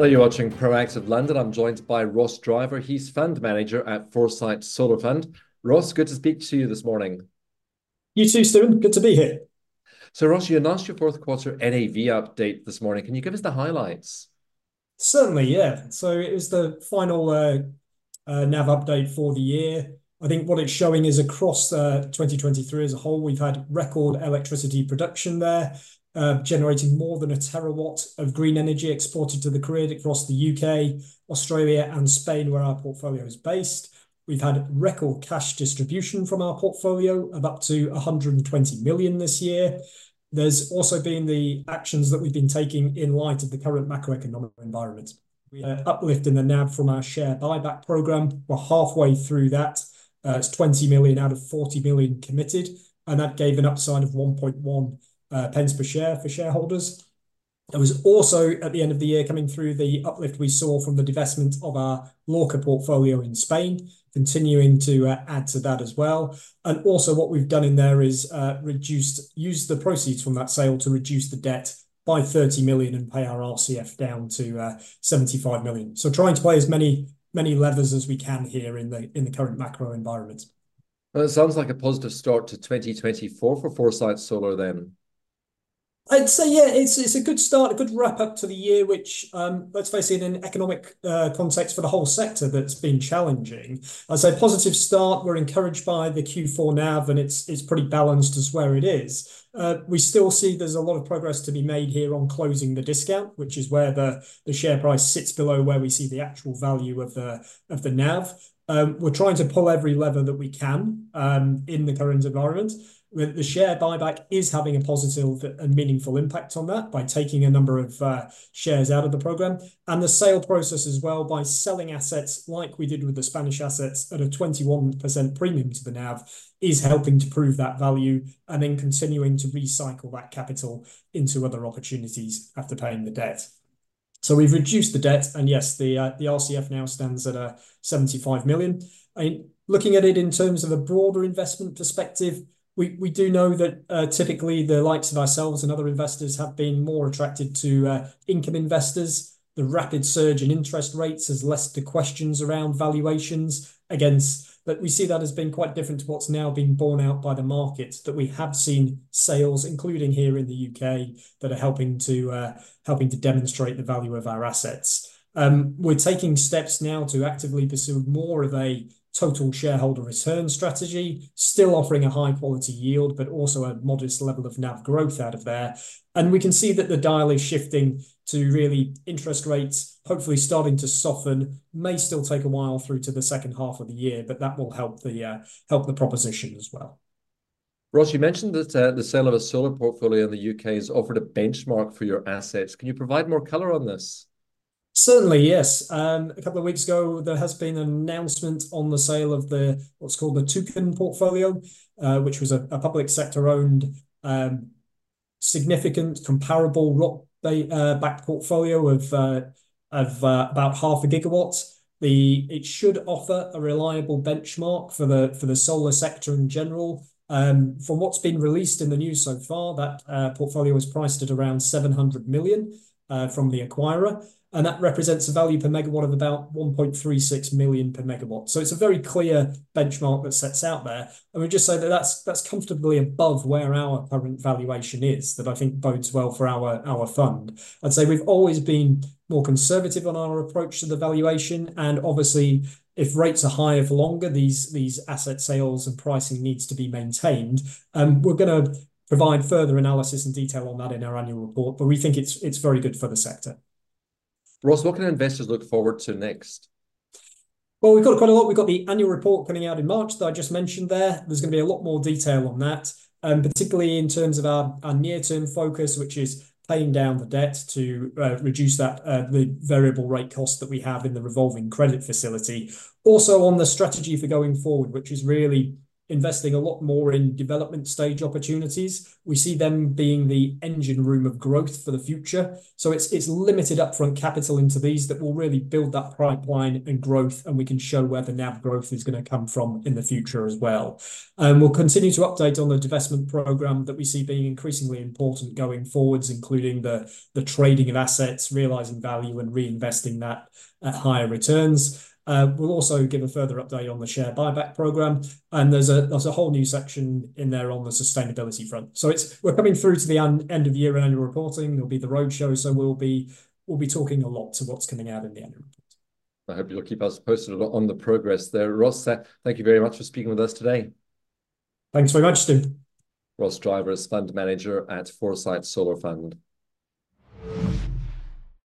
Hello, you're watching Proactive London. I'm joined by Ross Driver. He's fund manager at Foresight Solar Fund. Ross, good to speak to you this morning. You too, Stephen. Good to be here. So, Ross, you announced your fourth quarter NAV update this morning. Can you give us the highlights? Certainly, yeah. So it was the final uh, uh, NAV update for the year. I think what it's showing is across uh, 2023 as a whole, we've had record electricity production there. Uh, generating more than a terawatt of green energy exported to the grid across the U.K., Australia, and Spain, where our portfolio is based. We've had record cash distribution from our portfolio of up to 120 million this year. There's also been the actions that we've been taking in light of the current macroeconomic environment. We had uplift in the NAV from our share buyback program. We're halfway through that. Uh, it's 20 million out of 40 million committed, and that gave an upside of 1.1 uh, Uh, pence per share for shareholders. There was also, at the end of the year, coming through the uplift we saw from the divestment of our Lorca portfolio in Spain, continuing to uh, add to that as well. And also what we've done in there is uh, reduced, used the proceeds from that sale to reduce the debt by 30 million and pay our RCF down to uh, 75 million. So trying to play as many many levers as we can here in the current macro environment. Well, it sounds like a positive start to 2024 for Foresight Solar then. I'd say, yeah, it's it's a good start, a good wrap up to the year, which, um, let's face it, in an economic uh, context for the whole sector that's been challenging. I'd say positive start. We're encouraged by the Q4 NAV, and it's it's pretty balanced as where it is. Uh, we still see there's a lot of progress to be made here on closing the discount, which is where the the share price sits below where we see the actual value of the NAV. Um, we're trying to pull every lever that we can um, in the current environment. The share buyback is having a positive and meaningful impact on that by taking a number of uh, shares out of the program, and the sale process as well by selling assets like we did with the Spanish assets at a 21% premium to the NAV is helping to prove that value and then continuing to recycle that capital into other opportunities after paying the debt. So we've reduced the debt, and yes, the uh, RCF now stands at uh, 75 million. I mean, looking at it in terms of a broader investment perspective, we do know that uh, typically the likes of ourselves and other investors have been more attracted to uh, income investors. The rapid surge in interest rates has led to questions around valuations against, but we see that as being quite different to what's now being borne out by the market, that we have seen sales, including here in the U.K., that are helping to uh, demonstrate the value of our assets. Um, we're taking steps now to actively pursue more of a total shareholder return strategy, still offering a high quality yield, but also a modest level of NAV growth out of there. And we can see that the dial is shifting to really interest rates, hopefully starting to soften. May still take a while through to the second half of the year, but that will help the uh, proposition as well. Ross, you mentioned that uh, the sale of a solar portfolio in the U.K. has offered a benchmark for your assets. Can you provide more color on this? Certainly, yes. Um, a couple of weeks ago, there has been an announcement on the sale of the what's called the Toucan portfolio, uh, which was a a public sector-owned, um, significant comparable ROC-backed uh, portfolio of uh, of about half a gigawatt. The It should offer a reliable benchmark for the for the solar sector in general. Um, from what's been released in the news so far, that portfolio is priced at around 700 million from the acquirer and that represents a value per megawatt of about 1.36 million per megawatt. So it's a very clear benchmark that sets out there. And we just say that that's that's comfortably above where our current valuation is, that I think bodes well for our our fund. I'd say we've always been more conservative on our approach to the valuation, and obviously if rates are higher for longer, these these asset sales and pricing needs to be maintained. Um, we're going to provide further analysis and detail on that in our annual report, but we think it's it's very good for the sector. Ross, what can investors look forward to next? Well, we've got quite a lot. We've got the annual report coming out in March that I just mentioned there. There's going to be a lot more detail on that, um, particularly in terms of our our near-term focus, which is paying down the debt to uh, reduce that uh, the variable rate cost that we have in the revolving credit facility. Also on the strategy for going forward, which is really investing a lot more in development stage opportunities. We see them being the engine room of growth for the future. So it's limited upfront capital into these that will really build that pipeline and growth, and we can show where the NAV growth is going to come from in the future as well. And we'll continue to update on the divestment program that we see being increasingly important going forwards, including the trading of assets, realizing value, and reinvesting that at higher returns. Uh, we'll also give a further update on the share buyback program, and there's a whole new section in there on the sustainability front. So it's we're coming through to the end of year annual reporting. There'll be the roadshow, so we'll be talking a lot to what's coming out in the annual report. I hope you'll keep us posted on the progress there. Ross, uh, thank you very much for speaking with us today. Thanks very much, Stu. Ross Driver is Fund Manager at Foresight Solar Fund.